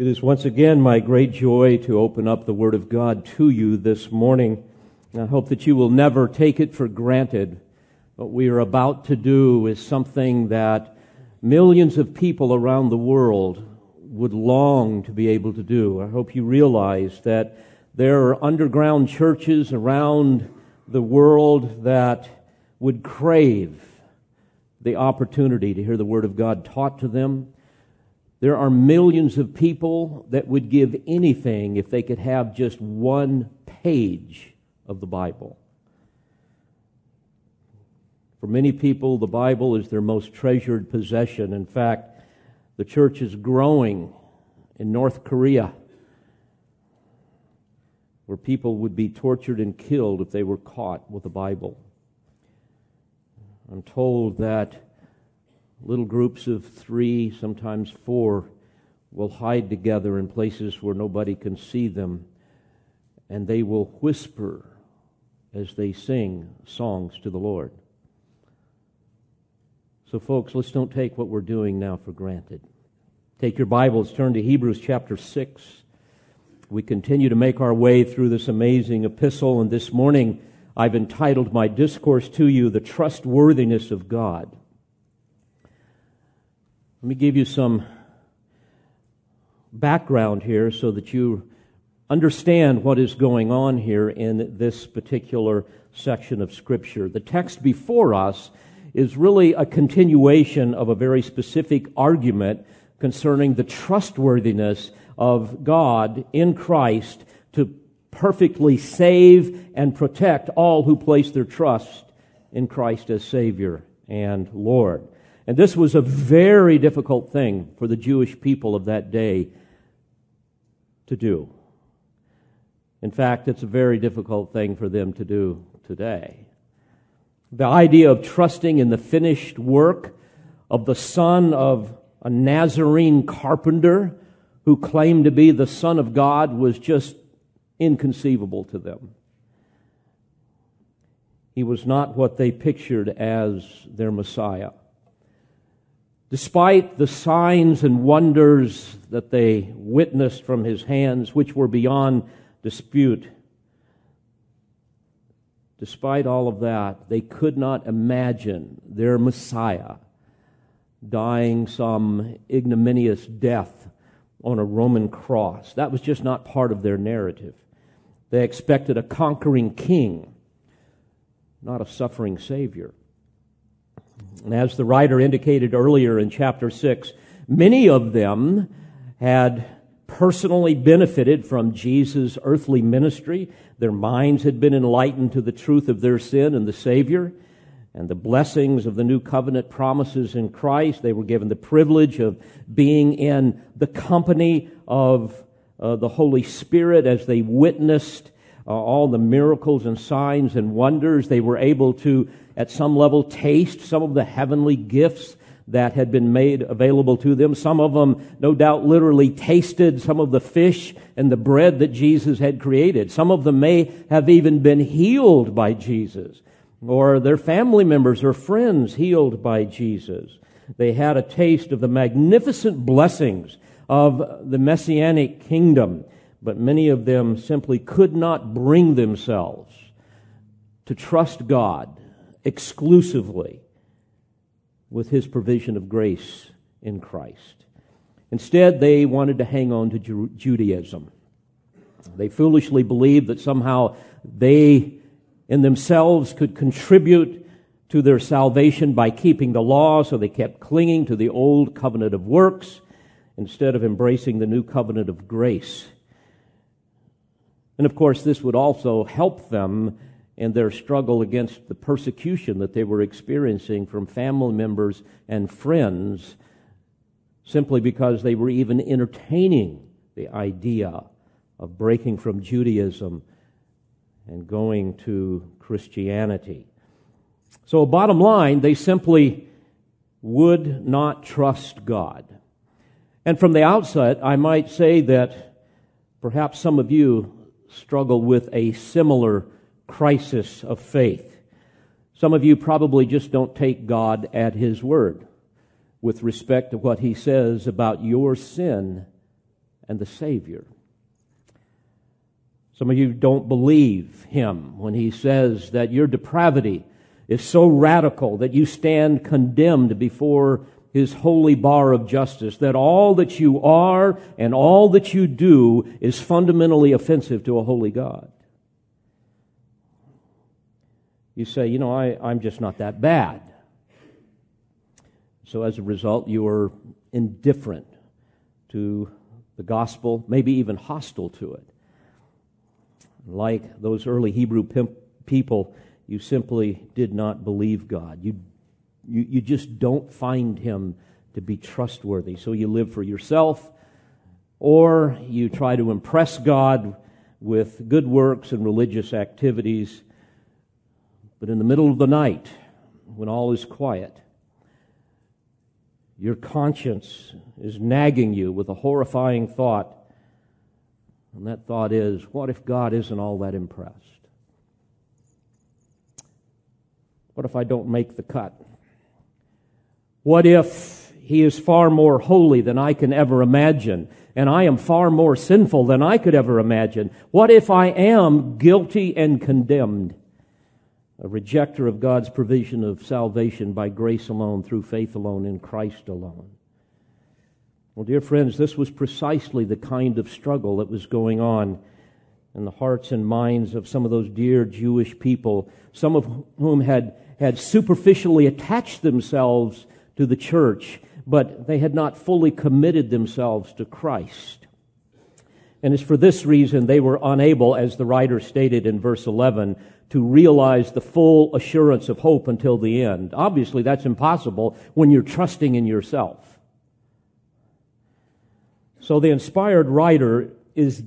It is once again my great joy to open up the Word of God to you this morning. And I hope that you will never take it for granted. What we are about to do is something that millions of people around the world would long to be able to do. I hope you realize that there are underground churches around the world that would crave the opportunity to hear the Word of God taught to them there are millions of people that would give anything if they could have just one page of the Bible. For many people, the Bible is their most treasured possession. In fact, the church is growing in North Korea, where people would be tortured and killed if they were caught with a Bible. I'm told that Little groups of three, sometimes four, will hide together in places where nobody can see them, and they will whisper as they sing songs to the Lord. So, folks, let's don't take what we're doing now for granted. Take your Bibles, turn to Hebrews chapter 6. We continue to make our way through this amazing epistle, and this morning I've entitled my discourse to you, The Trustworthiness of God. Let me give you some background here so that you understand what is going on here in this particular section of Scripture. The text before us is really a continuation of a very specific argument concerning the trustworthiness of God in Christ to perfectly save and protect all who place their trust in Christ as Savior and Lord. And this was a very difficult thing for the Jewish people of that day to do. In fact, it's a very difficult thing for them to do today. The idea of trusting in the finished work of the son of a Nazarene carpenter who claimed to be the Son of God was just inconceivable to them. He was not what they pictured as their Messiah. Despite the signs and wonders that they witnessed from his hands, which were beyond dispute, despite all of that, they could not imagine their Messiah dying some ignominious death on a Roman cross. That was just not part of their narrative. They expected a conquering king, not a suffering Savior. And as the writer indicated earlier in chapter 6, many of them had personally benefited from Jesus' earthly ministry. Their minds had been enlightened to the truth of their sin and the Savior and the blessings of the new covenant promises in Christ. They were given the privilege of being in the company of uh, the Holy Spirit as they witnessed uh, all the miracles and signs and wonders. They were able to at some level taste some of the heavenly gifts that had been made available to them. Some of them, no doubt, literally tasted some of the fish and the bread that Jesus had created. Some of them may have even been healed by Jesus, or their family members or friends healed by Jesus. They had a taste of the magnificent blessings of the messianic kingdom, but many of them simply could not bring themselves to trust God exclusively with his provision of grace in Christ. Instead, they wanted to hang on to Ju- Judaism. They foolishly believed that somehow they in themselves could contribute to their salvation by keeping the law, so they kept clinging to the old covenant of works instead of embracing the new covenant of grace. And of course, this would also help them in their struggle against the persecution that they were experiencing from family members and friends simply because they were even entertaining the idea of breaking from Judaism and going to Christianity. So, bottom line, they simply would not trust God. And from the outset, I might say that perhaps some of you struggle with a similar crisis of faith. Some of you probably just don't take God at His word with respect to what He says about your sin and the Savior. Some of you don't believe him when he says that your depravity is so radical that you stand condemned before his holy bar of justice, that all that you are and all that you do is fundamentally offensive to a holy God. You say, you know, I, I'm just not that bad. So as a result, you are indifferent to the gospel, maybe even hostile to it. Like those early Hebrew people, you simply did not believe God. You, you, you just don't find him to be trustworthy. So you live for yourself, or you try to impress God with good works and religious activities. But in the middle of the night, when all is quiet, your conscience is nagging you with a horrifying thought. And that thought is, what if God isn't all that impressed? What if I don't make the cut? What if He is far more holy than I can ever imagine, and I am far more sinful than I could ever imagine? What if I am guilty and condemned? a rejecter of God's provision of salvation by grace alone, through faith alone, in Christ alone. Well, dear friends, this was precisely the kind of struggle that was going on in the hearts and minds of some of those dear Jewish people, some of whom had, had superficially attached themselves to the church, but they had not fully committed themselves to Christ. And it's for this reason they were unable, as the writer stated in verse 11, to realize the full assurance of hope until the end. Obviously, that's impossible when you're trusting in yourself. So the inspired writer is,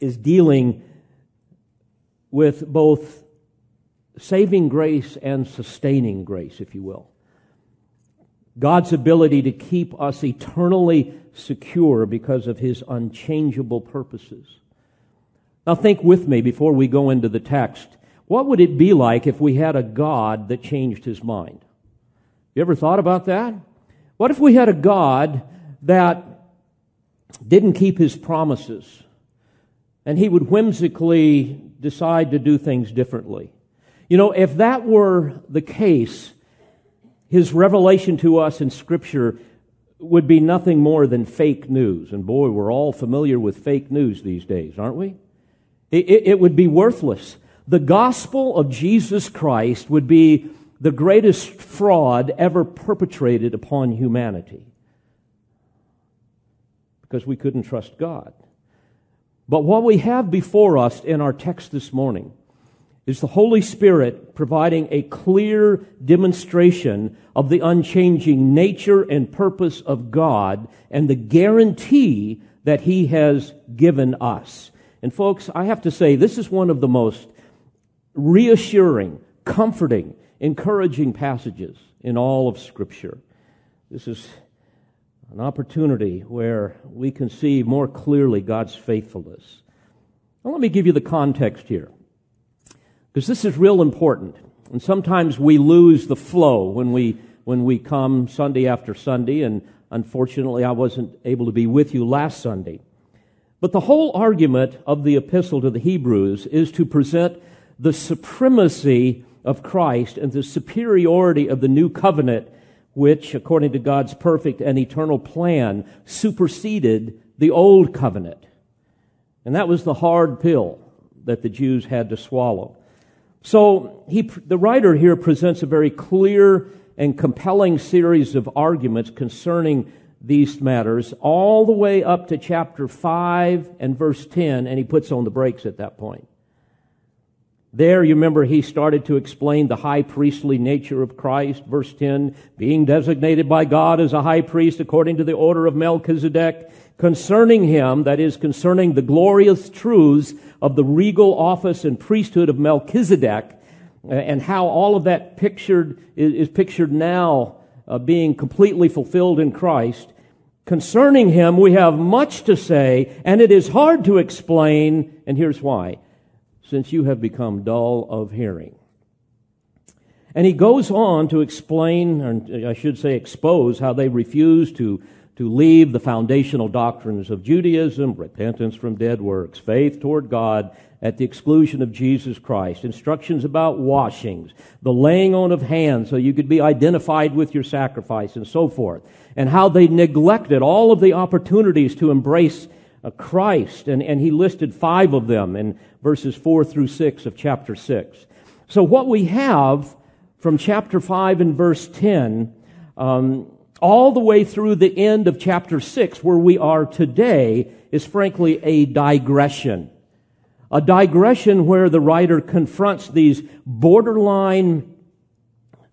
is dealing with both saving grace and sustaining grace, if you will. God's ability to keep us eternally secure because of his unchangeable purposes. Now, think with me before we go into the text what would it be like if we had a God that changed his mind? You ever thought about that? What if we had a God that didn't keep his promises and he would whimsically decide to do things differently? You know, if that were the case, his revelation to us in Scripture would be nothing more than fake news. And boy, we're all familiar with fake news these days, aren't we? It, it, it would be worthless the gospel of Jesus Christ would be the greatest fraud ever perpetrated upon humanity because we couldn't trust God. But what we have before us in our text this morning is the Holy Spirit providing a clear demonstration of the unchanging nature and purpose of God and the guarantee that He has given us. And folks, I have to say, this is one of the most reassuring, comforting, encouraging passages in all of Scripture. This is an opportunity where we can see more clearly God's faithfulness. Now, let me give you the context here, because this is real important. And sometimes we lose the flow when we, when we come Sunday after Sunday, and unfortunately, I wasn't able to be with you last Sunday. But the whole argument of the epistle to the Hebrews is to present the supremacy of Christ and the superiority of the new covenant, which, according to God's perfect and eternal plan, superseded the old covenant. And that was the hard pill that the Jews had to swallow. So he, the writer here presents a very clear and compelling series of arguments concerning these matters all the way up to chapter 5 and verse 10, and he puts on the brakes at that point. There, you remember, he started to explain the high priestly nature of Christ. Verse 10, being designated by God as a high priest according to the order of Melchizedek, concerning him, that is, concerning the glorious truths of the regal office and priesthood of Melchizedek, and how all of that pictured is pictured now uh, being completely fulfilled in Christ. Concerning him, we have much to say, and it is hard to explain, and here's why since you have become dull of hearing. And he goes on to explain, or I should say expose, how they refuse to, to leave the foundational doctrines of Judaism, repentance from dead works, faith toward God at the exclusion of Jesus Christ, instructions about washings, the laying on of hands so you could be identified with your sacrifice, and so forth, and how they neglected all of the opportunities to embrace Christ. And, and he listed five of them in verses 4 through 6 of chapter 6. So, what we have from chapter 5 and verse 10 um, all the way through the end of chapter 6, where we are today, is frankly a digression. A digression where the writer confronts these borderline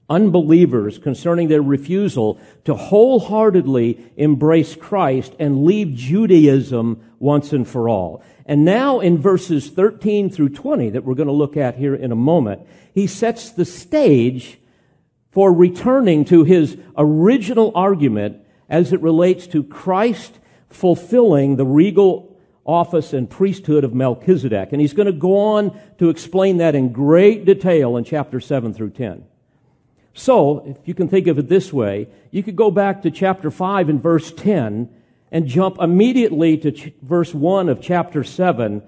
unbelievers concerning their refusal to wholeheartedly embrace Christ and leave Judaism once and for all. And now in verses 13 through 20 that we're going to look at here in a moment, he sets the stage for returning to his original argument as it relates to Christ fulfilling the regal office and priesthood of Melchizedek. And he's going to go on to explain that in great detail in chapter 7 through 10. So, if you can think of it this way, you could go back to chapter 5 and verse 10 and jump immediately to ch- verse 1 of chapter 7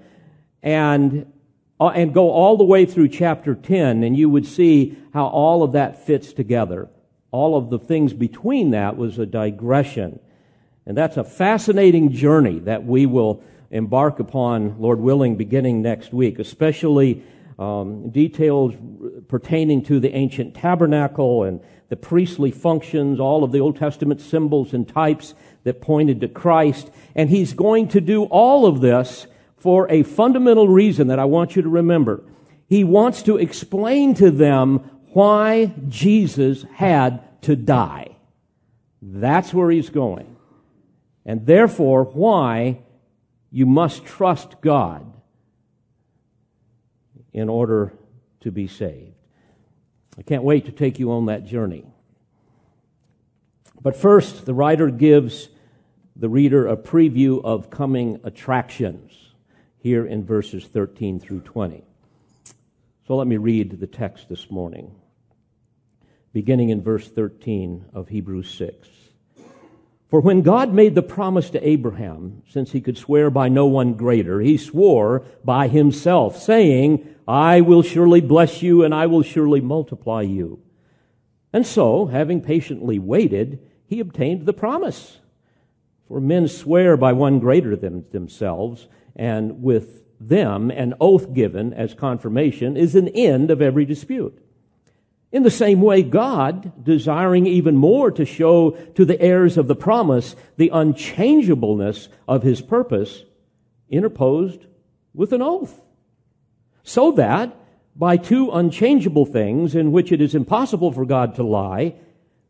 and uh, and go all the way through chapter 10, and you would see how all of that fits together. All of the things between that was a digression. And that's a fascinating journey that we will embark upon, Lord willing, beginning next week, especially um, details pertaining to the ancient tabernacle and the priestly functions, all of the Old Testament symbols and types that pointed to Christ. And he's going to do all of this for a fundamental reason that I want you to remember. He wants to explain to them why Jesus had to die. That's where he's going. And therefore, why you must trust God in order to be saved. I can't wait to take you on that journey. But first, the writer gives the reader a preview of coming attractions here in verses 13 through 20. So let me read the text this morning, beginning in verse 13 of Hebrews 6. For when God made the promise to Abraham, since he could swear by no one greater, he swore by himself, saying, I will surely bless you and I will surely multiply you. And so, having patiently waited, he obtained the promise. For men swear by one greater than themselves, and with them an oath given as confirmation is an end of every dispute. In the same way, God, desiring even more to show to the heirs of the promise the unchangeableness of his purpose, interposed with an oath. So that, by two unchangeable things in which it is impossible for God to lie,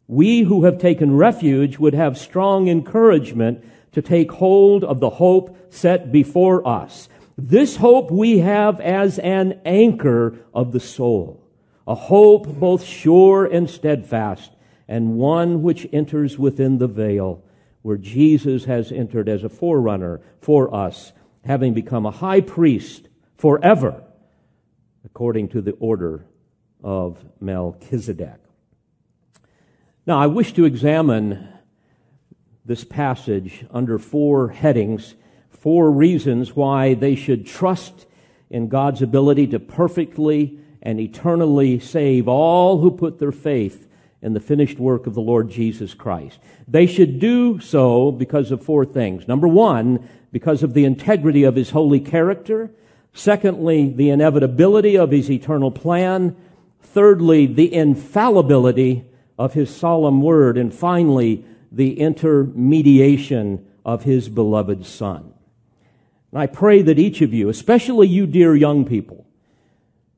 we who have taken refuge would have strong encouragement to take hold of the hope set before us. This hope we have as an anchor of the soul, a hope both sure and steadfast, and one which enters within the veil, where Jesus has entered as a forerunner for us, having become a high priest forever, according to the order of Melchizedek. Now, I wish to examine this passage under four headings, four reasons why they should trust in God's ability to perfectly and eternally save all who put their faith in the finished work of the Lord Jesus Christ. They should do so because of four things. Number one, because of the integrity of his holy character. Secondly, the inevitability of his eternal plan. Thirdly, the infallibility of his solemn word. And finally, the intermediation of his beloved Son. And I pray that each of you, especially you dear young people,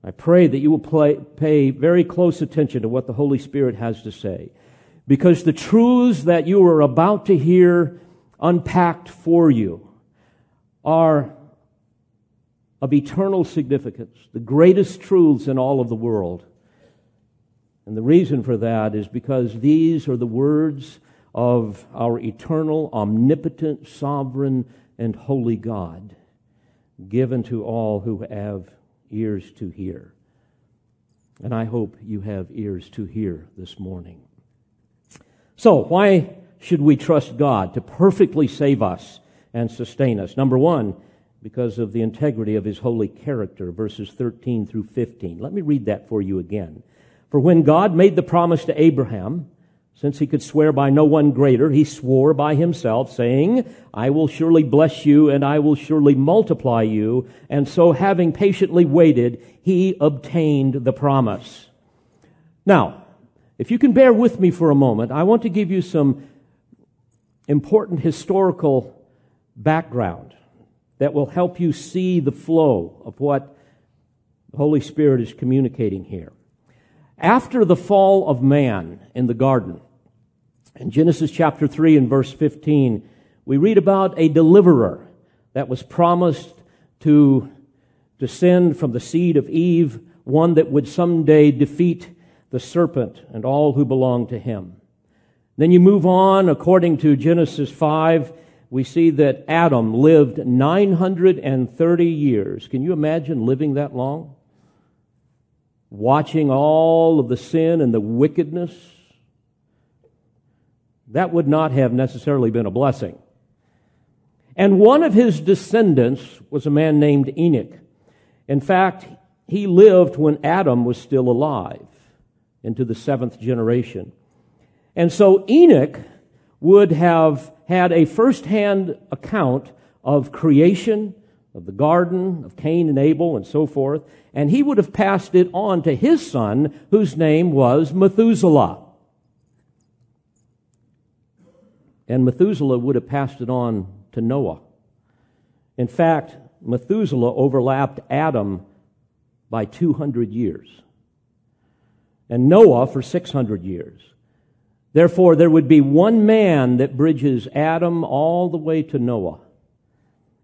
I pray that you will play, pay very close attention to what the Holy Spirit has to say. Because the truths that you are about to hear unpacked for you are of eternal significance, the greatest truths in all of the world. And the reason for that is because these are the words of our eternal, omnipotent, sovereign, and holy God, given to all who have ears to hear. And I hope you have ears to hear this morning. So, why should we trust God to perfectly save us and sustain us? Number one, because of the integrity of his holy character, verses 13 through 15. Let me read that for you again. For when God made the promise to Abraham, since he could swear by no one greater, he swore by himself, saying, I will surely bless you, and I will surely multiply you. And so, having patiently waited, he obtained the promise. Now, if you can bear with me for a moment, I want to give you some important historical background that will help you see the flow of what the Holy Spirit is communicating here. After the fall of man in the garden, in Genesis chapter 3 and verse 15, we read about a deliverer that was promised to descend from the seed of Eve, one that would someday defeat the serpent and all who belong to him. Then you move on, according to Genesis 5, we see that Adam lived 930 years. Can you imagine living that long? Watching all of the sin and the wickedness that would not have necessarily been a blessing. And one of his descendants was a man named Enoch. In fact, he lived when Adam was still alive into the seventh generation. And so Enoch would have had a first-hand account of creation, of the garden, of Cain and Abel, and so forth, and he would have passed it on to his son, whose name was Methuselah. and Methuselah would have passed it on to Noah. In fact, Methuselah overlapped Adam by 200 years, and Noah for 600 years. Therefore, there would be one man that bridges Adam all the way to Noah.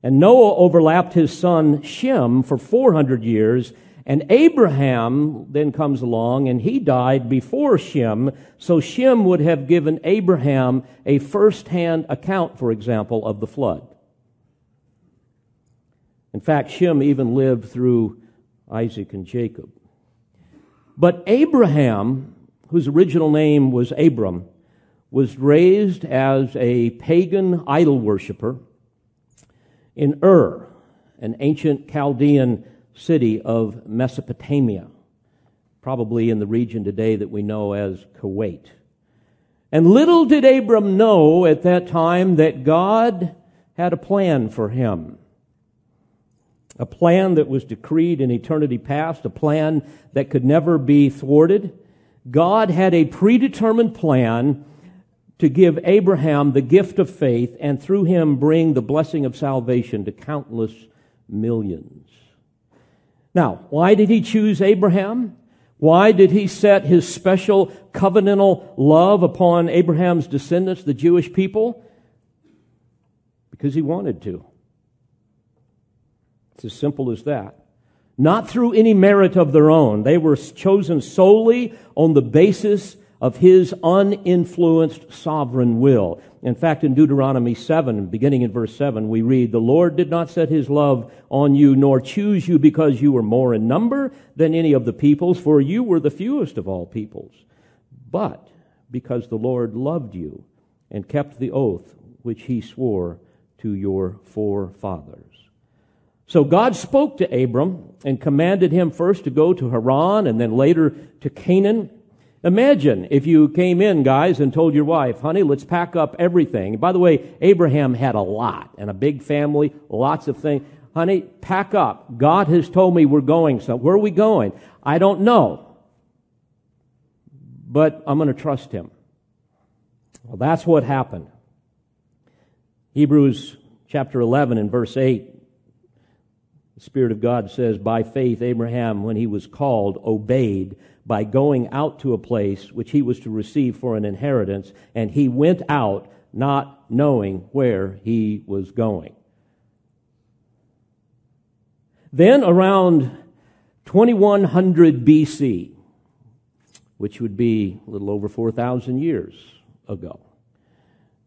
And Noah overlapped his son Shem for 400 years, and Abraham then comes along and he died before Shem. So Shem would have given Abraham a first-hand account, for example, of the flood. In fact, Shem even lived through Isaac and Jacob. But Abraham, whose original name was Abram, was raised as a pagan idol worshiper in Ur, an ancient Chaldean city of Mesopotamia, probably in the region today that we know as Kuwait. And little did Abram know at that time that God had a plan for him. A plan that was decreed in eternity past, a plan that could never be thwarted. God had a predetermined plan to give Abraham the gift of faith and through him bring the blessing of salvation to countless millions. Now, why did he choose Abraham? Why did he set his special covenantal love upon Abraham's descendants, the Jewish people? Because he wanted to. It's as simple as that. Not through any merit of their own. They were chosen solely on the basis of his uninfluenced sovereign will. In fact, in Deuteronomy 7, beginning in verse 7, we read, The Lord did not set his love on you, nor choose you because you were more in number than any of the peoples, for you were the fewest of all peoples, but because the Lord loved you and kept the oath which he swore to your forefathers. So God spoke to Abram and commanded him first to go to Haran and then later to Canaan Imagine if you came in, guys, and told your wife, honey, let's pack up everything. By the way, Abraham had a lot and a big family, lots of things. Honey, pack up. God has told me we're going So Where are we going? I don't know. But I'm going to trust him. Well, that's what happened. Hebrews chapter 11 and verse 8. The Spirit of God says, By faith, Abraham, when he was called, obeyed by going out to a place which he was to receive for an inheritance, and he went out not knowing where he was going. Then, around 2100 BC, which would be a little over 4,000 years ago,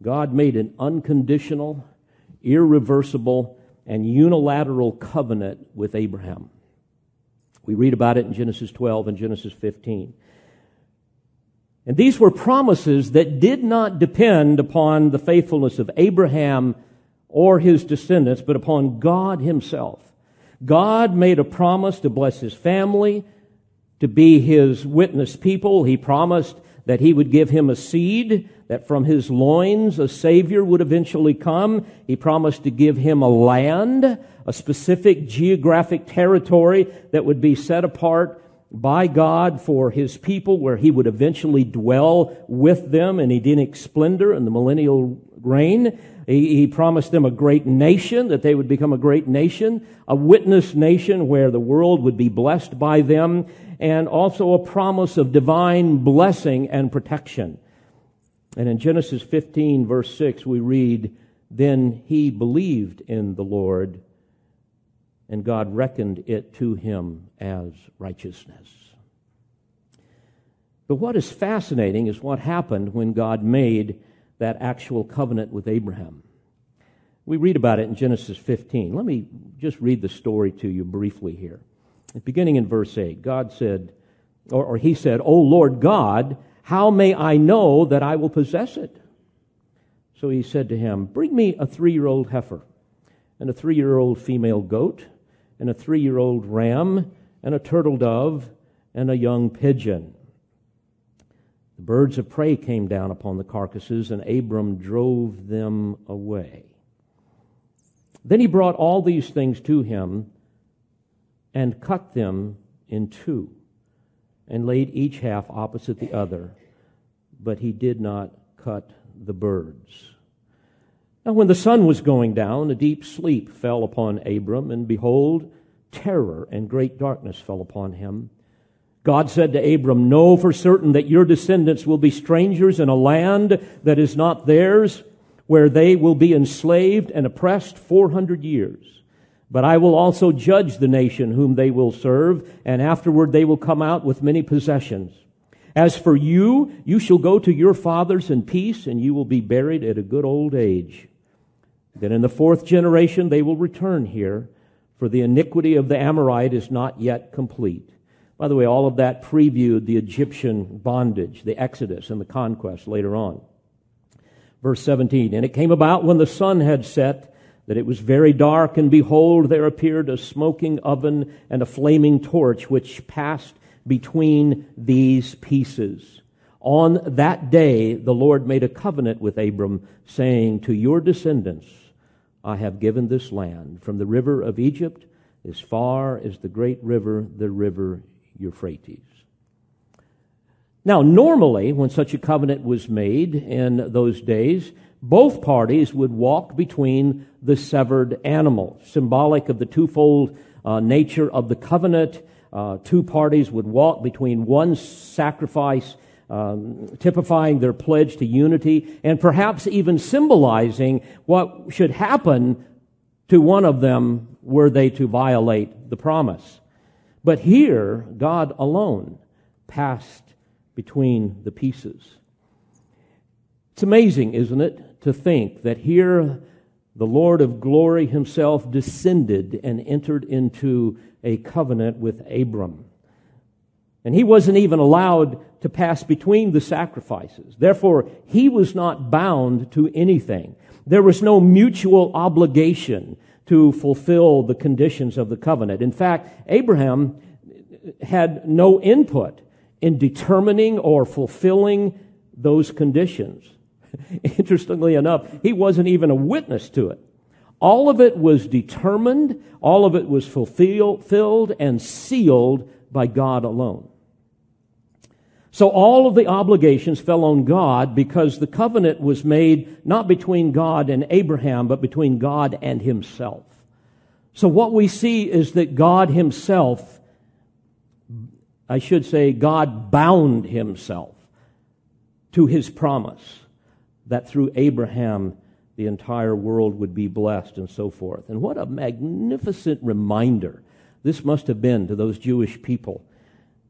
God made an unconditional, irreversible, and unilateral covenant with Abraham. We read about it in Genesis 12 and Genesis 15. And these were promises that did not depend upon the faithfulness of Abraham or his descendants, but upon God himself. God made a promise to bless his family, to be his witness people. He promised that he would give him a seed, that from his loins a Savior would eventually come. He promised to give him a land, a specific geographic territory that would be set apart by God for his people, where he would eventually dwell with them in Edenic splendor in the millennial reign. He, he, promised them a great nation, that they would become a great nation, a witness nation where the world would be blessed by them, and also a promise of divine blessing and protection. And in Genesis 15, verse 6, we read, Then he believed in the Lord, and God reckoned it to him as righteousness. But what is fascinating is what happened when God made that actual covenant with Abraham. We read about it in Genesis 15. Let me just read the story to you briefly here. Beginning in verse 8, God said, or, or he said, O Lord God, how may I know that I will possess it? So he said to him, Bring me a three year old heifer, and a three year old female goat, and a three year old ram, and a turtle dove, and a young pigeon. The birds of prey came down upon the carcasses, and Abram drove them away. Then he brought all these things to him and cut them in two, and laid each half opposite the other, but he did not cut the birds. Now, when the sun was going down, a deep sleep fell upon Abram, and behold, terror and great darkness fell upon him. God said to Abram, Know for certain that your descendants will be strangers in a land that is not theirs, where they will be enslaved and oppressed 400 years. But I will also judge the nation whom they will serve, and afterward they will come out with many possessions. As for you, you shall go to your fathers in peace, and you will be buried at a good old age. Then in the fourth generation they will return here, for the iniquity of the Amorite is not yet complete. By the way, all of that previewed the Egyptian bondage, the Exodus, and the conquest later on. Verse 17, And it came about when the sun had set that it was very dark, and behold, there appeared a smoking oven and a flaming torch which passed between these pieces. On that day, the Lord made a covenant with Abram, saying, To your descendants I have given this land, from the river of Egypt as far as the great river, the river Euphrates. Now, normally, when such a covenant was made in those days, both parties would walk between the severed animals, symbolic of the twofold uh, nature of the covenant. Uh, two parties would walk between one sacrifice, um, typifying their pledge to unity, and perhaps even symbolizing what should happen to one of them were they to violate the promise. But here, God alone passed between the pieces. It's amazing, isn't it, to think that here the Lord of glory himself descended and entered into a covenant with Abram. And he wasn't even allowed to pass between the sacrifices. Therefore, he was not bound to anything. There was no mutual obligation to fulfill the conditions of the covenant. In fact, Abraham had no input in determining or fulfilling those conditions. Interestingly enough, he wasn't even a witness to it. All of it was determined, all of it was fulfilled and sealed by God alone. So all of the obligations fell on God because the covenant was made not between God and Abraham, but between God and himself. So what we see is that God himself, I should say, God bound himself to his promise that through Abraham the entire world would be blessed and so forth. And what a magnificent reminder this must have been to those Jewish people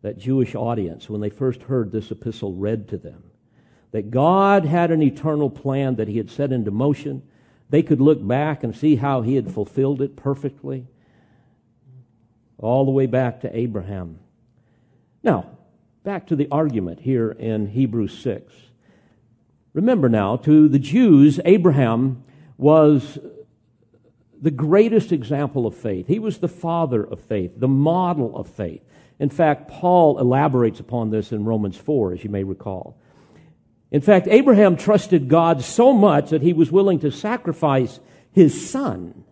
that Jewish audience when they first heard this epistle read to them. That God had an eternal plan that He had set into motion. They could look back and see how He had fulfilled it perfectly, all the way back to Abraham. Now, back to the argument here in Hebrews 6. Remember now, to the Jews, Abraham was the greatest example of faith. He was the father of faith, the model of faith. In fact, Paul elaborates upon this in Romans 4, as you may recall. In fact, Abraham trusted God so much that he was willing to sacrifice his son,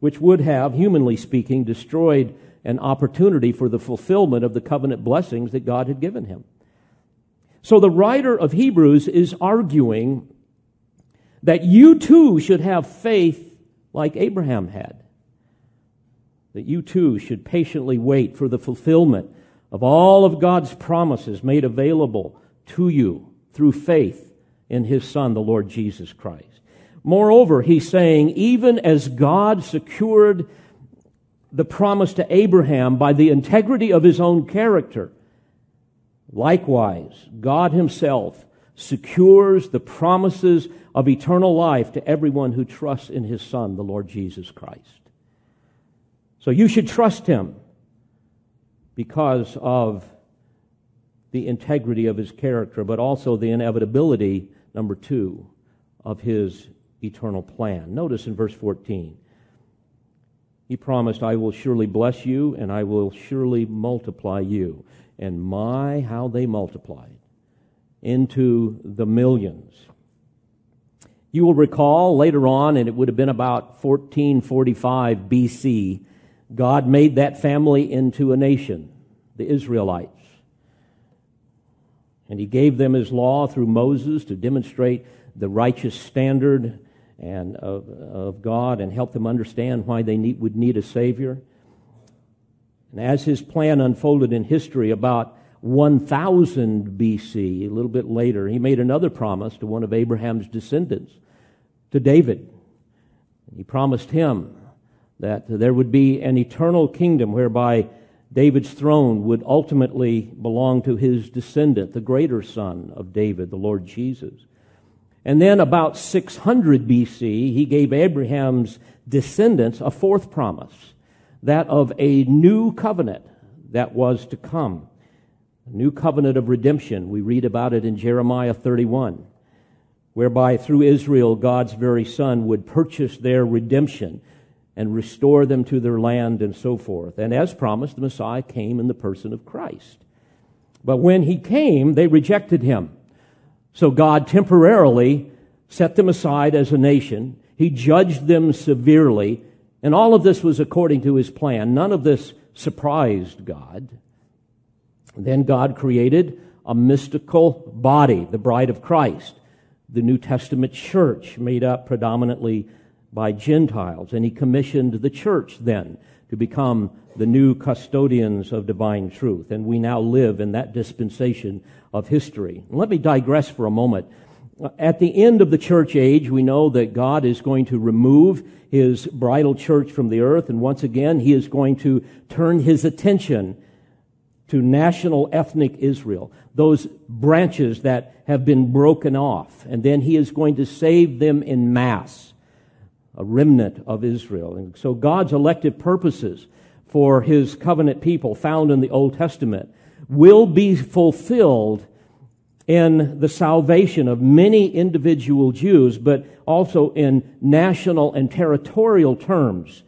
which would have, humanly speaking, destroyed an opportunity for the fulfillment of the covenant blessings that God had given him. So the writer of Hebrews is arguing that you too should have faith like Abraham had that you too should patiently wait for the fulfillment of all of God's promises made available to you through faith in His Son, the Lord Jesus Christ. Moreover, he's saying, even as God secured the promise to Abraham by the integrity of his own character, likewise, God Himself secures the promises of eternal life to everyone who trusts in His Son, the Lord Jesus Christ. So you should trust him because of the integrity of his character, but also the inevitability, number two, of his eternal plan. Notice in verse 14, he promised, I will surely bless you and I will surely multiply you. And my, how they multiplied into the millions. You will recall later on, and it would have been about 1445 BC, God made that family into a nation, the Israelites. And he gave them his law through Moses to demonstrate the righteous standard and of, of God and help them understand why they need, would need a Savior. And as his plan unfolded in history about 1000 BC, a little bit later, he made another promise to one of Abraham's descendants, to David. He promised him that there would be an eternal kingdom whereby David's throne would ultimately belong to his descendant, the greater son of David, the Lord Jesus. And then about 600 BC, he gave Abraham's descendants a fourth promise, that of a new covenant that was to come. A new covenant of redemption. We read about it in Jeremiah 31, whereby through Israel, God's very son would purchase their redemption and restore them to their land and so forth. And as promised, the Messiah came in the person of Christ. But when he came, they rejected him. So God temporarily set them aside as a nation. He judged them severely. And all of this was according to his plan. None of this surprised God. Then God created a mystical body, the bride of Christ, the New Testament church, made up predominantly by Gentiles. And he commissioned the church then to become the new custodians of divine truth. And we now live in that dispensation of history. Let me digress for a moment. At the end of the church age, we know that God is going to remove his bridal church from the earth, and once again, he is going to turn his attention to national ethnic Israel, those branches that have been broken off, and then he is going to save them in mass a remnant of Israel. And so God's elective purposes for his covenant people found in the Old Testament will be fulfilled in the salvation of many individual Jews, but also in national and territorial terms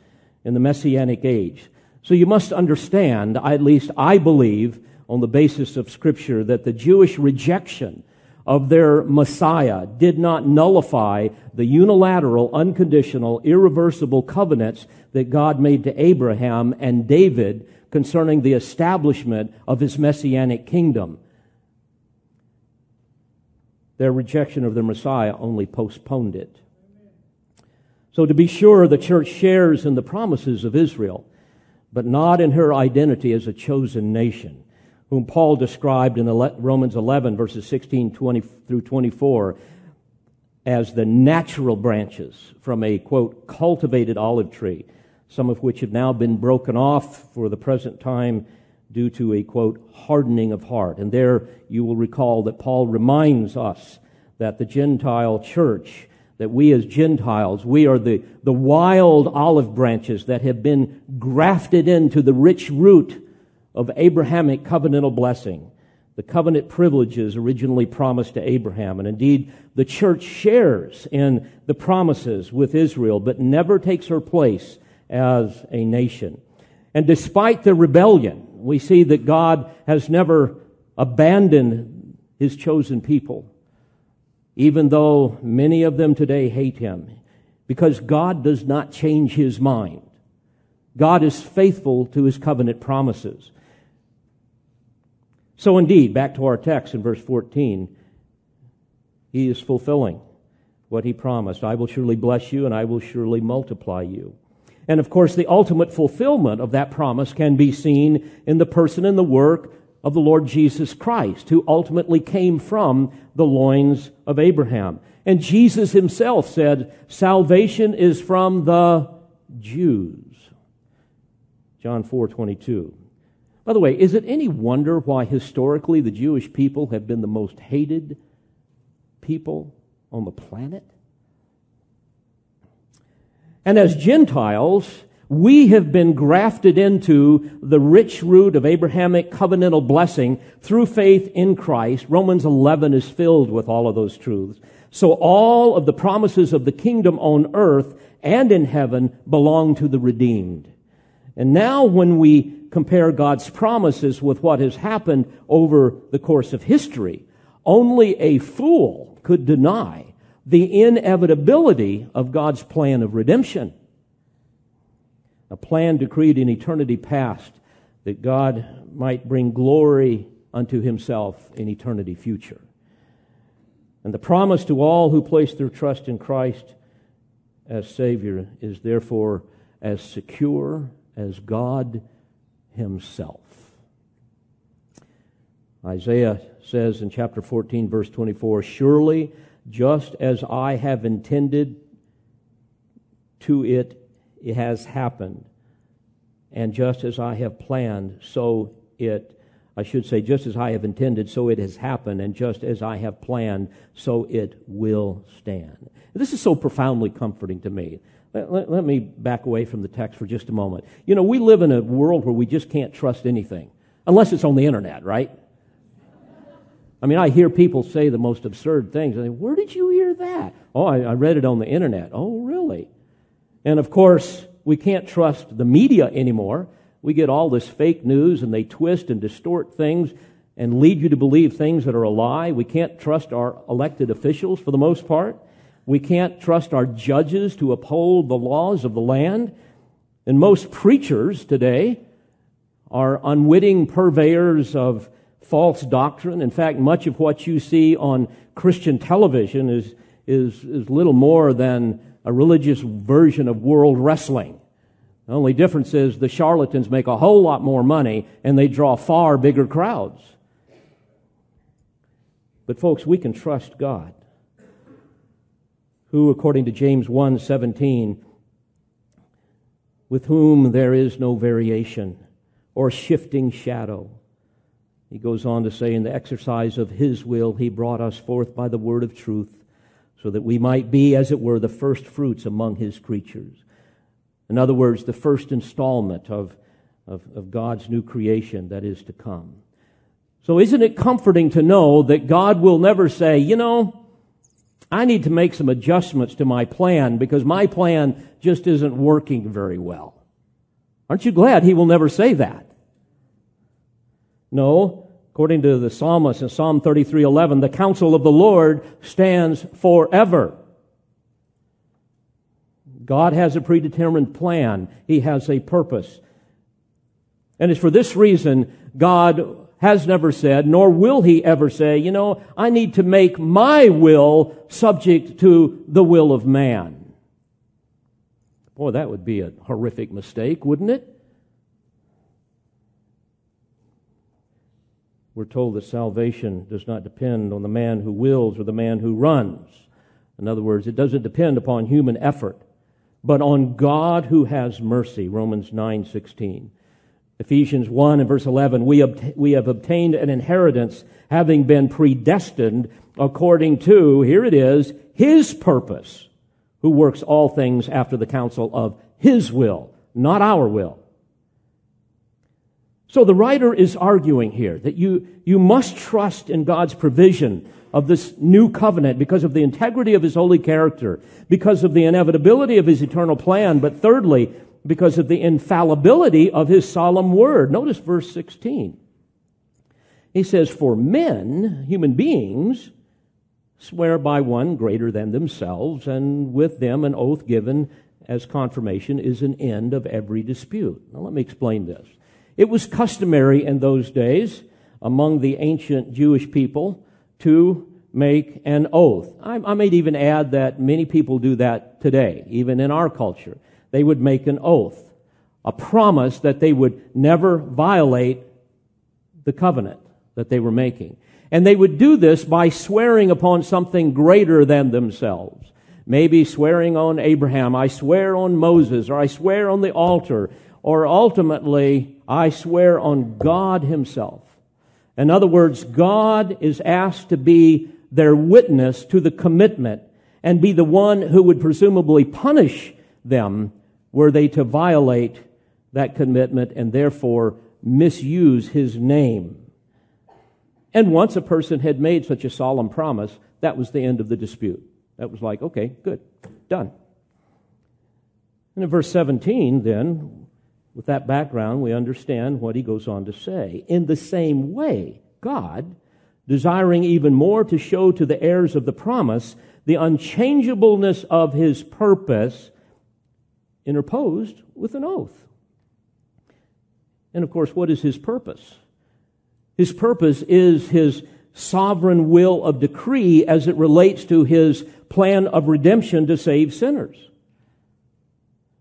in the Messianic age. So you must understand, at least I believe, on the basis of Scripture, that the Jewish rejection of their Messiah did not nullify the unilateral, unconditional, irreversible covenants that God made to Abraham and David concerning the establishment of his messianic kingdom. Their rejection of the Messiah only postponed it. So, to be sure, the church shares in the promises of Israel, but not in her identity as a chosen nation whom Paul described in Romans 11, verses 16 20 through 24, as the natural branches from a, quote, cultivated olive tree, some of which have now been broken off for the present time due to a, quote, hardening of heart. And there you will recall that Paul reminds us that the Gentile church, that we as Gentiles, we are the, the wild olive branches that have been grafted into the rich root of Abrahamic covenantal blessing, the covenant privileges originally promised to Abraham. And indeed, the church shares in the promises with Israel, but never takes her place as a nation. And despite the rebellion, we see that God has never abandoned his chosen people, even though many of them today hate him, because God does not change his mind. God is faithful to his covenant promises. So, indeed, back to our text in verse 14, he is fulfilling what he promised. I will surely bless you and I will surely multiply you. And of course, the ultimate fulfillment of that promise can be seen in the person and the work of the Lord Jesus Christ, who ultimately came from the loins of Abraham. And Jesus himself said, salvation is from the Jews. John 4 22. By the way, is it any wonder why historically the Jewish people have been the most hated people on the planet? And as Gentiles, we have been grafted into the rich root of Abrahamic covenantal blessing through faith in Christ. Romans 11 is filled with all of those truths. So all of the promises of the kingdom on earth and in heaven belong to the redeemed. And now when we compare God's promises with what has happened over the course of history, only a fool could deny the inevitability of God's plan of redemption. A plan decreed in eternity past that God might bring glory unto himself in eternity future. And the promise to all who place their trust in Christ as Savior is therefore as secure as God Himself. Isaiah says in chapter 14, verse 24 Surely just as I have intended to it, it has happened. And just as I have planned, so it, I should say, just as I have intended, so it has happened. And just as I have planned, so it will stand. This is so profoundly comforting to me. Let, let, let, me back away from the text for just a moment. You know, we live in a world where we just can't trust anything, unless it's on the internet, right? I mean, I hear people say the most absurd things. I think, where did you hear that? Oh, I, I read it on the internet. Oh, really? And of course, we can't trust the media anymore. We get all this fake news and they twist and distort things and lead you to believe things that are a lie. We can't trust our elected officials for the most part. We can't trust our judges to uphold the laws of the land. And most preachers today are unwitting purveyors of false doctrine. In fact, much of what you see on Christian television is, is, is little more than a religious version of world wrestling. The only difference is the charlatans make a whole lot more money and they draw far bigger crowds. But folks, we can trust God, who, according to James 1 17, with whom there is no variation or shifting shadow. He goes on to say, In the exercise of His will, He brought us forth by the word of truth, so that we might be, as it were, the first fruits among His creatures. In other words, the first installment of, of, of God's new creation that is to come. So isn't it comforting to know that God will never say, you know, I need to make some adjustments to my plan because my plan just isn't working very well. Aren't you glad He will never say that? No, according to the psalmist in Psalm 33:11, the counsel of the Lord stands forever. God has a predetermined plan. He has a purpose. And it's for this reason God has never said, nor will he ever say, you know, I need to make my will subject to the will of man. Boy, that would be a horrific mistake, wouldn't it? We're told that salvation does not depend on the man who wills or the man who runs. In other words, it doesn't depend upon human effort, but on God who has mercy. Romans 9:16. Ephesians 1 and verse 11, we, we have obtained an inheritance having been predestined according to, here it is, His purpose, who works all things after the counsel of His will, not our will. So the writer is arguing here that you, you must trust in God's provision of this new covenant because of the integrity of his holy character, because of the inevitability of his eternal plan, but thirdly, because of the infallibility of his solemn word. Notice verse 16. He says, For men, human beings, swear by one greater than themselves, and with them an oath given as confirmation is an end of every dispute. Now let me explain this. It was customary in those days among the ancient Jewish people to make an oath. I, I might even add that many people do that today, even in our culture. They would make an oath, a promise that they would never violate the covenant that they were making. And they would do this by swearing upon something greater than themselves. Maybe swearing on Abraham, I swear on Moses, or I swear on the altar, or ultimately, I swear on God Himself. In other words, God is asked to be their witness to the commitment and be the one who would presumably punish them were they to violate that commitment and therefore misuse His name. And once a person had made such a solemn promise, that was the end of the dispute. That was like, okay, good, done. And in verse 17, then, with that background, we understand what he goes on to say. In the same way, God, desiring even more to show to the heirs of the promise the unchangeableness of his purpose, interposed with an oath. And of course, what is his purpose? His purpose is his sovereign will of decree as it relates to his plan of redemption to save sinners.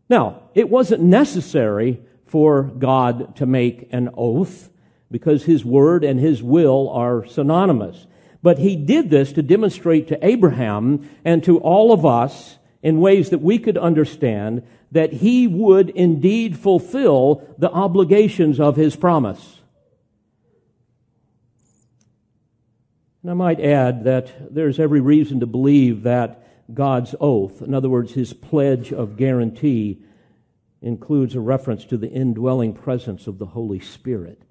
Now, it wasn't necessary for God to make an oath because his word and his will are synonymous. But he did this to demonstrate to Abraham and to all of us in ways that we could understand that he would indeed fulfill the obligations of his promise. And I might add that there's every reason to believe that God's oath, in other words, his pledge of guarantee, includes a reference to the indwelling presence of the Holy Spirit.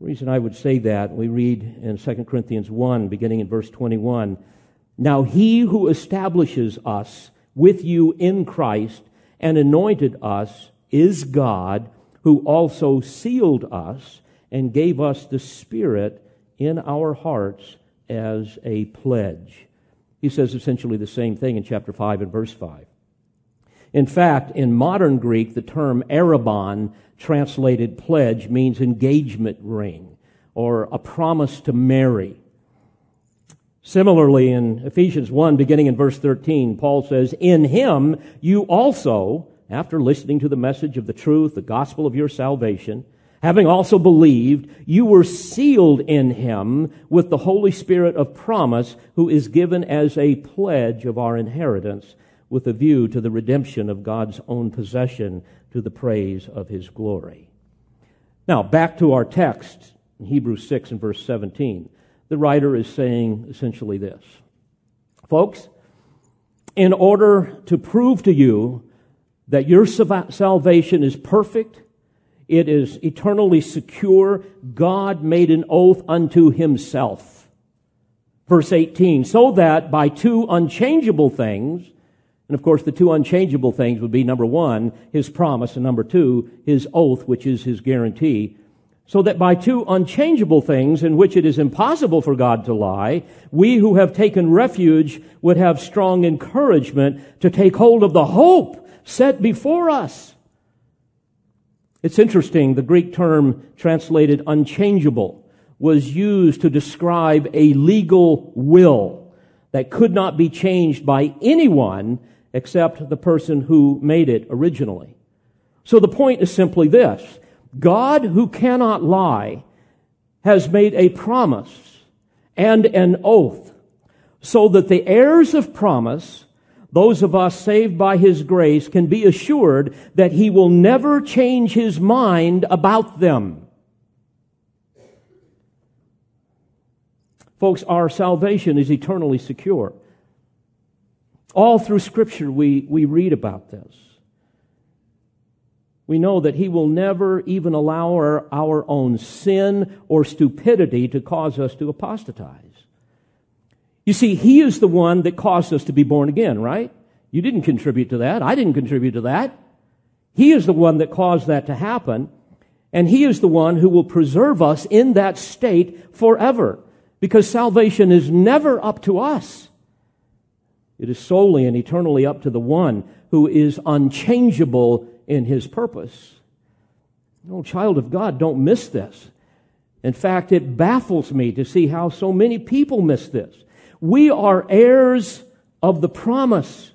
The reason I would say that, we read in 2 Corinthians 1, beginning in verse 21 Now he who establishes us with you in Christ and anointed us is God, who also sealed us and gave us the Spirit in our hearts as a pledge. He says essentially the same thing in chapter 5 and verse 5. In fact, in modern Greek, the term arrabon, translated pledge, means engagement ring or a promise to marry. Similarly, in Ephesians 1, beginning in verse 13, Paul says, In him you also, after listening to the message of the truth, the gospel of your salvation, having also believed, you were sealed in him with the Holy Spirit of promise, who is given as a pledge of our inheritance, with a view to the redemption of God's own possession to the praise of his glory. Now, back to our text, in Hebrews 6 and verse 17. The writer is saying essentially this Folks, in order to prove to you that your salvation is perfect it is eternally secure. God made an oath unto himself. Verse 18, so that by two unchangeable things, and of course the two unchangeable things would be number one, his promise, and number two, his oath, which is his guarantee. So that by two unchangeable things in which it is impossible for God to lie, we who have taken refuge would have strong encouragement to take hold of the hope set before us. It's interesting, the Greek term translated unchangeable was used to describe a legal will that could not be changed by anyone except the person who made it originally. So the point is simply this. God, who cannot lie, has made a promise and an oath so that the heirs of promise those of us saved by His grace can be assured that He will never change His mind about them. Folks, our salvation is eternally secure. All through Scripture, we, we read about this. we know that He will never even allow our, our own sin or stupidity to cause us to apostatize. You see, He is the one that caused us to be born again, right? You didn't contribute to that. I didn't contribute to that. He is the one that caused that to happen. And He is the one who will preserve us in that state forever. Because salvation is never up to us. It is solely and eternally up to the one who is unchangeable in his purpose. No, child of God, don't miss this. In fact, it baffles me to see how so many people miss this. We are heirs of the promise,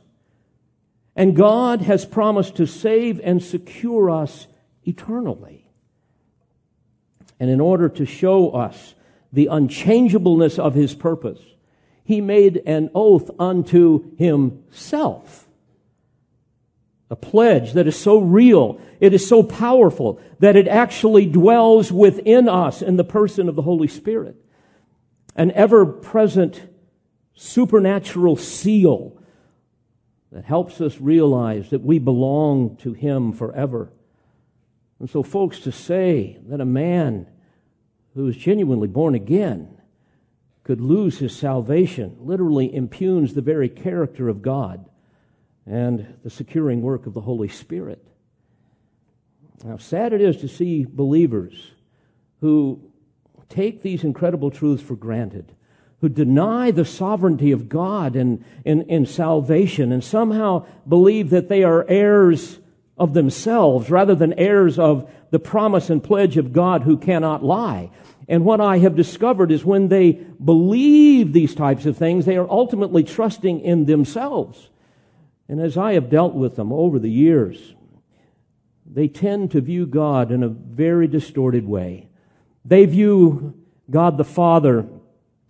and God has promised to save and secure us eternally. And in order to show us the unchangeableness of his purpose, he made an oath unto himself a pledge that is so real, it is so powerful that it actually dwells within us in the person of the Holy Spirit. An ever present supernatural seal that helps us realize that we belong to Him forever. And so, folks, to say that a man who is genuinely born again could lose his salvation literally impugns the very character of God and the securing work of the Holy Spirit. Now, sad it is to see believers who take these incredible truths for granted, who deny the sovereignty of God in, in, in salvation, and somehow believe that they are heirs of themselves rather than heirs of the promise and pledge of God who cannot lie. And what I have discovered is when they believe these types of things, they are ultimately trusting in themselves and as I have dealt with them over the years, they tend to view God in a very distorted way. They view God the Father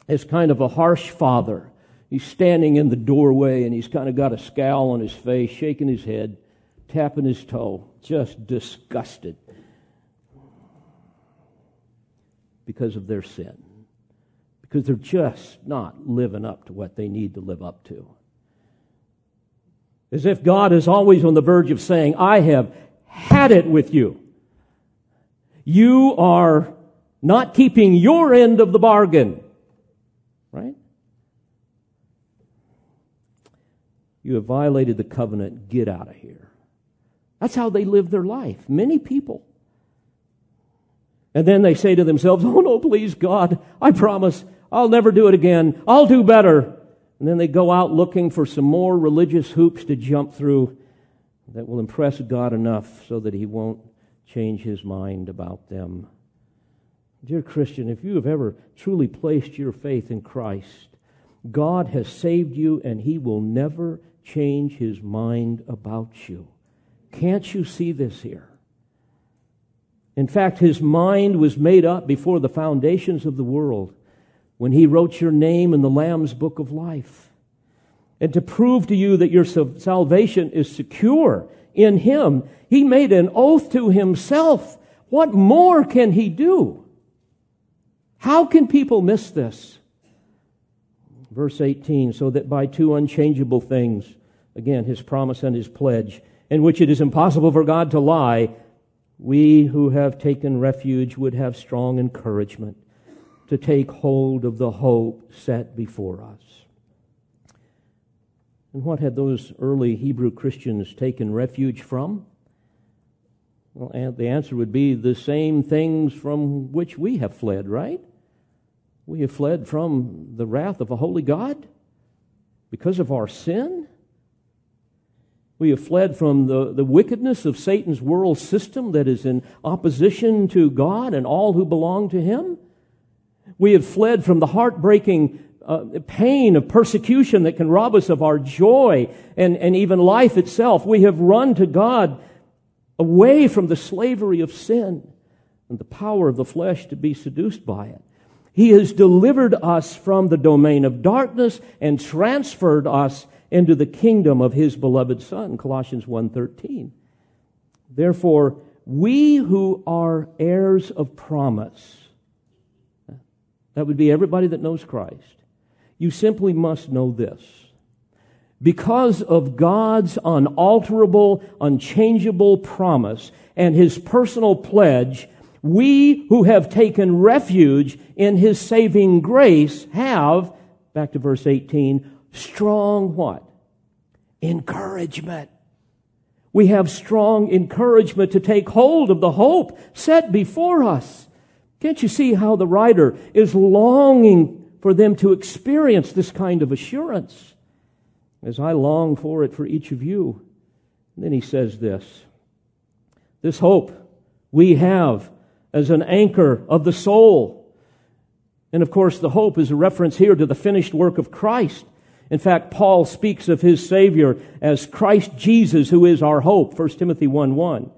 as kind of a harsh father. He's standing in the doorway and he's kind of got a scowl on his face, shaking his head, tapping his toe, just disgusted because of their sin. Because they're just not living up to what they need to live up to. As if God is always on the verge of saying, I have had it with you. You are not keeping your end of the bargain. Right? You have violated the covenant. Get out of here. That's how they live their life. Many people. And then they say to themselves, Oh no, please, God, I promise I'll never do it again. I'll do better. And then they go out looking for some more religious hoops to jump through that will impress God enough so that He won't change His mind about them. Dear Christian, if you have ever truly placed your faith in Christ, God has saved you and He will never change His mind about you. Can't you see this here? In fact, His mind was made up before the foundations of the world when he wrote your name in the Lamb's book of life. And to prove to you that your salvation is secure in him, he made an oath to himself. What more can he do? How can people miss this? Verse 18, so that by two unchangeable things, again, his promise and his pledge, in which it is impossible for God to lie, we who have taken refuge would have strong encouragement to take hold of the hope set before us. And what had those early Hebrew Christians taken refuge from? Well, the answer would be the same things from which we have fled, right? We have fled from the wrath of a holy God because of our sin. We have fled from the, the wickedness of Satan's world system that is in opposition to God and all who belong to him. We have fled from the heartbreaking uh, pain of persecution that can rob us of our joy and, and even life itself. We have run to God away from the slavery of sin and the power of the flesh to be seduced by it. He has delivered us from the domain of darkness and transferred us into the kingdom of his beloved son Colossians 1:13 Therefore we who are heirs of promise that would be everybody that knows Christ. You simply must know this. Because of God's unalterable, unchangeable promise and his personal pledge, we who have taken refuge in his saving grace have, back to verse 18, strong what? Encouragement. We have strong encouragement to take hold of the hope set before us. Can't you see how the writer is longing for them to experience this kind of assurance? As I long for it for each of you. And then he says this This hope we have as an anchor of the soul. And of course, the hope is a reference here to the finished work of Christ. In fact, Paul speaks of his Savior as Christ Jesus, who is our hope, 1 Timothy 1 1.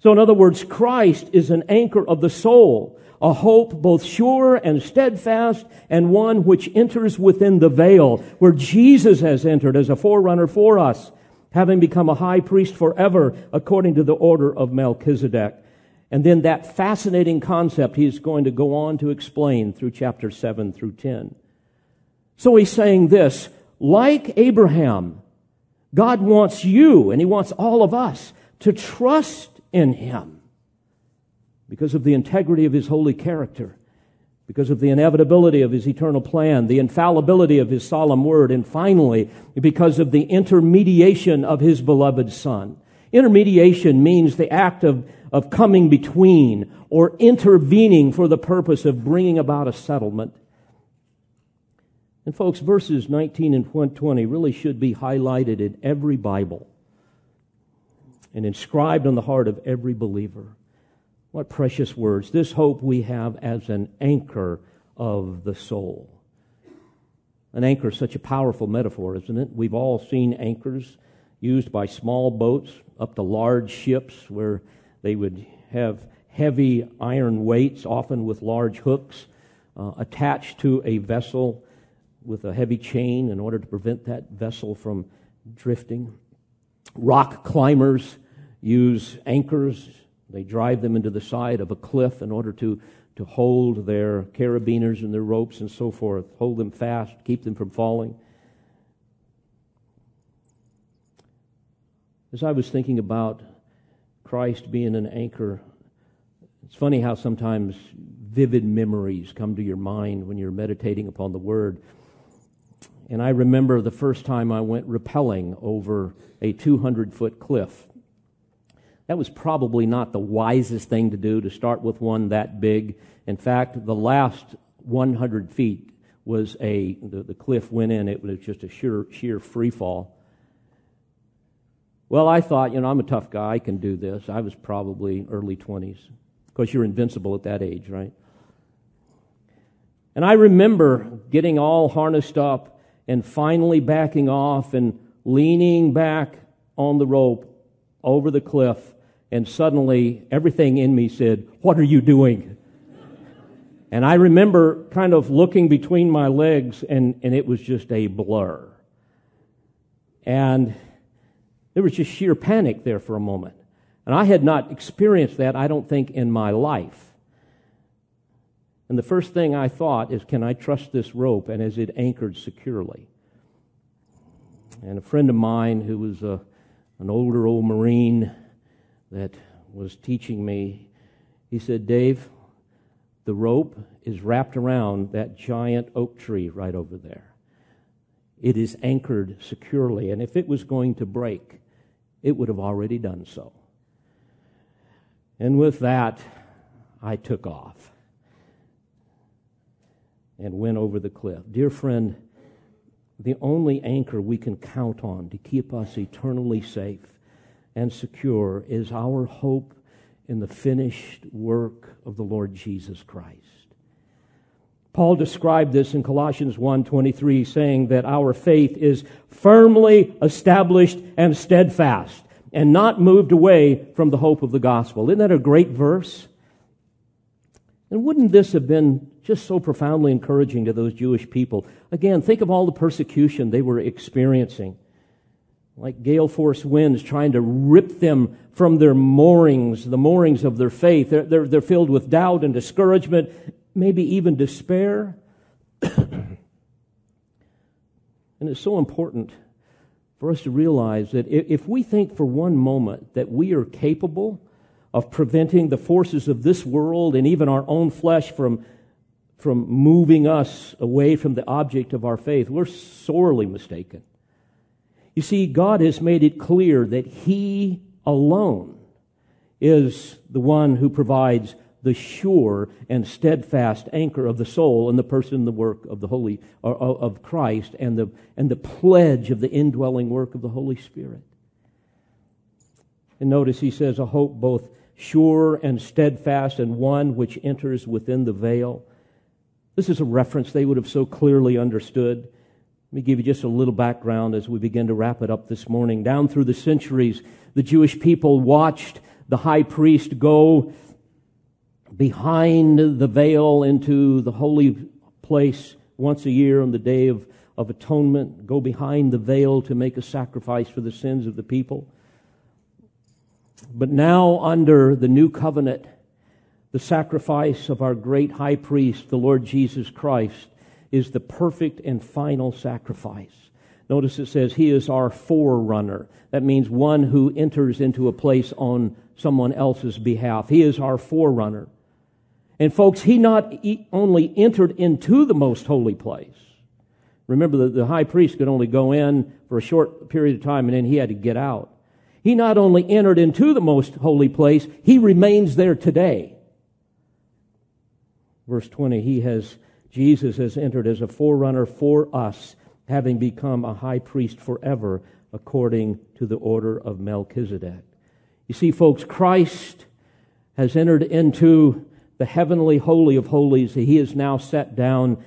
So, in other words, Christ is an anchor of the soul, a hope both sure and steadfast, and one which enters within the veil, where Jesus has entered as a forerunner for us, having become a high priest forever, according to the order of Melchizedek. And then that fascinating concept he's going to go on to explain through chapter 7 through 10. So he's saying this like Abraham, God wants you and he wants all of us to trust in him because of the integrity of his holy character, because of the inevitability of his eternal plan, the infallibility of his solemn word, and finally, because of the intermediation of his beloved Son. Intermediation means the act of, of coming between or intervening for the purpose of bringing about a settlement. And folks, verses 19 and 20 really should be highlighted in every Bible and inscribed on the heart of every believer. What precious words. This hope we have as an anchor of the soul. An anchor is such a powerful metaphor, isn't it? We've all seen anchors used by small boats up to large ships where they would have heavy iron weights, often with large hooks, uh, attached to a vessel with a heavy chain in order to prevent that vessel from drifting. Rock climbers use anchors. They drive them into the side of a cliff in order to, to hold their carabiners and their ropes and so forth, hold them fast, keep them from falling. As I was thinking about Christ being an anchor, it's funny how sometimes vivid memories come to your mind when you're meditating upon the Word. And I remember the first time I went rappelling over a 200 foot cliff. That was probably not the wisest thing to do to start with one that big. In fact, the last 100 feet was a, the, the cliff went in, it was just a sheer, sheer free fall. Well, I thought, you know, I'm a tough guy, I can do this. I was probably early 20s. Of course, you're invincible at that age, right? And I remember getting all harnessed up and finally backing off and leaning back on the rope over the cliff. And suddenly everything in me said, What are you doing? and I remember kind of looking between my legs, and, and it was just a blur. And there was just sheer panic there for a moment. And I had not experienced that, I don't think, in my life. And the first thing I thought is, can I trust this rope? And is it anchored securely? And a friend of mine who was a, an older old Marine that was teaching me, he said, Dave, the rope is wrapped around that giant oak tree right over there. It is anchored securely, and if it was going to break, it would have already done so. And with that, I took off and went over the cliff. Dear friend, the only anchor we can count on to keep us eternally safe and secure is our hope in the finished work of the Lord Jesus Christ. Paul described this in Colossians 1:23 saying that our faith is firmly established and steadfast and not moved away from the hope of the gospel. Isn't that a great verse? And wouldn't this have been just so profoundly encouraging to those Jewish people? Again, think of all the persecution they were experiencing. Like gale force winds trying to rip them from their moorings, the moorings of their faith. They're, they're, they're filled with doubt and discouragement, maybe even despair. and it's so important for us to realize that if we think for one moment that we are capable of preventing the forces of this world and even our own flesh from, from moving us away from the object of our faith, we're sorely mistaken. You see, God has made it clear that He alone is the one who provides the sure and steadfast anchor of the soul in the person and the work of the Holy of Christ and the and the pledge of the indwelling work of the Holy Spirit. And notice he says a hope both sure and steadfast and one which enters within the veil. This is a reference they would have so clearly understood. Let me give you just a little background as we begin to wrap it up this morning. Down through the centuries, the Jewish people watched the high priest go behind the veil into the holy place once a year on the day of, of atonement, go behind the veil to make a sacrifice for the sins of the people. But now, under the new covenant, the sacrifice of our great high priest, the Lord Jesus Christ, is the perfect and final sacrifice. Notice it says, He is our forerunner. That means one who enters into a place on someone else's behalf. He is our forerunner. And folks, he not only entered into the most holy place. Remember, the, the high priest could only go in for a short period of time and then he had to get out. He not only entered into the most holy place, he remains there today. Verse 20, he has, Jesus has entered as a forerunner for us, having become a high priest forever according to the order of Melchizedek. You see, folks, Christ has entered into the heavenly holy of holies. He is now set down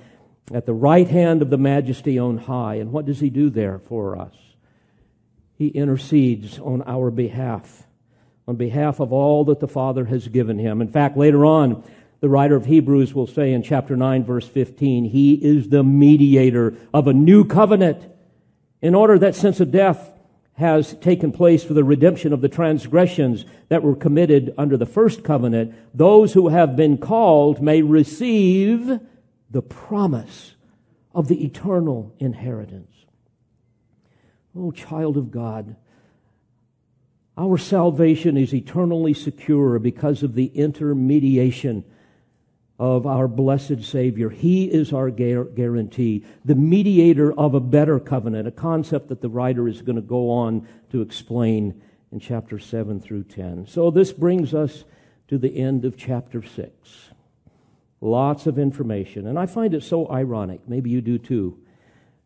at the right hand of the majesty on high. And what does he do there for us? He intercedes on our behalf, on behalf of all that the Father has given him. In fact, later on, the writer of Hebrews will say in chapter 9, verse 15, He is the mediator of a new covenant in order that since a death has taken place for the redemption of the transgressions that were committed under the first covenant, those who have been called may receive the promise of the eternal inheritance. Oh, child of God, our salvation is eternally secure because of the intermediation of our blessed Savior. He is our guarantee, the mediator of a better covenant, a concept that the writer is going to go on to explain in chapter 7 through 10. So this brings us to the end of chapter 6. Lots of information. And I find it so ironic, maybe you do too,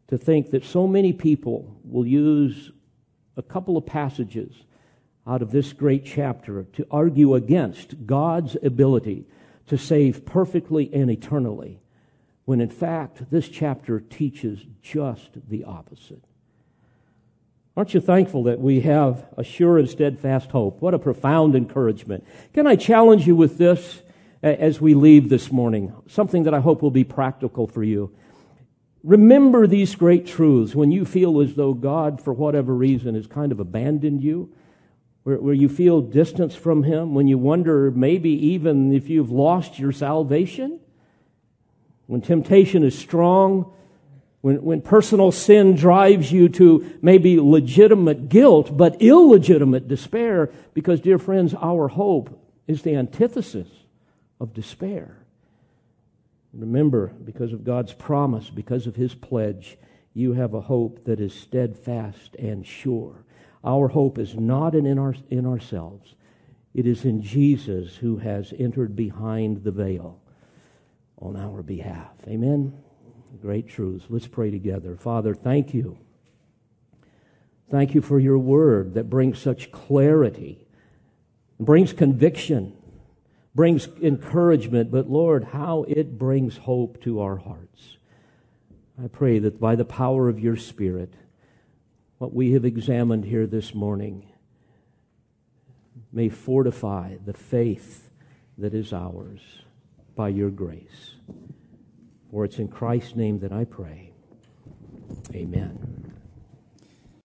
to think that so many people will use a couple of passages out of this great chapter to argue against God's ability to save perfectly and eternally, when in fact this chapter teaches just the opposite. Aren't you thankful that we have a sure and steadfast hope? What a profound encouragement. Can I challenge you with this as we leave this morning? Something that I hope will be practical for you. Remember these great truths when you feel as though God, for whatever reason, has kind of abandoned you where, where you feel distance from Him, when you wonder maybe even if you've lost your salvation, when temptation is strong, when, when personal sin drives you to maybe legitimate guilt, but illegitimate despair, because, dear friends, our hope is the antithesis of despair. Remember, because of God's promise, because of His pledge, you have a hope that is steadfast and sure. Our hope is not in, our, in ourselves. It is in Jesus who has entered behind the veil on our behalf. Amen. Great truths. Let's pray together. Father, thank you. Thank you for your word that brings such clarity, brings conviction, brings encouragement, but Lord, how it brings hope to our hearts. I pray that by the power of your Spirit, what we have examined here this morning may fortify the faith that is ours by your grace. For it's in Christ's name that I pray. Amen.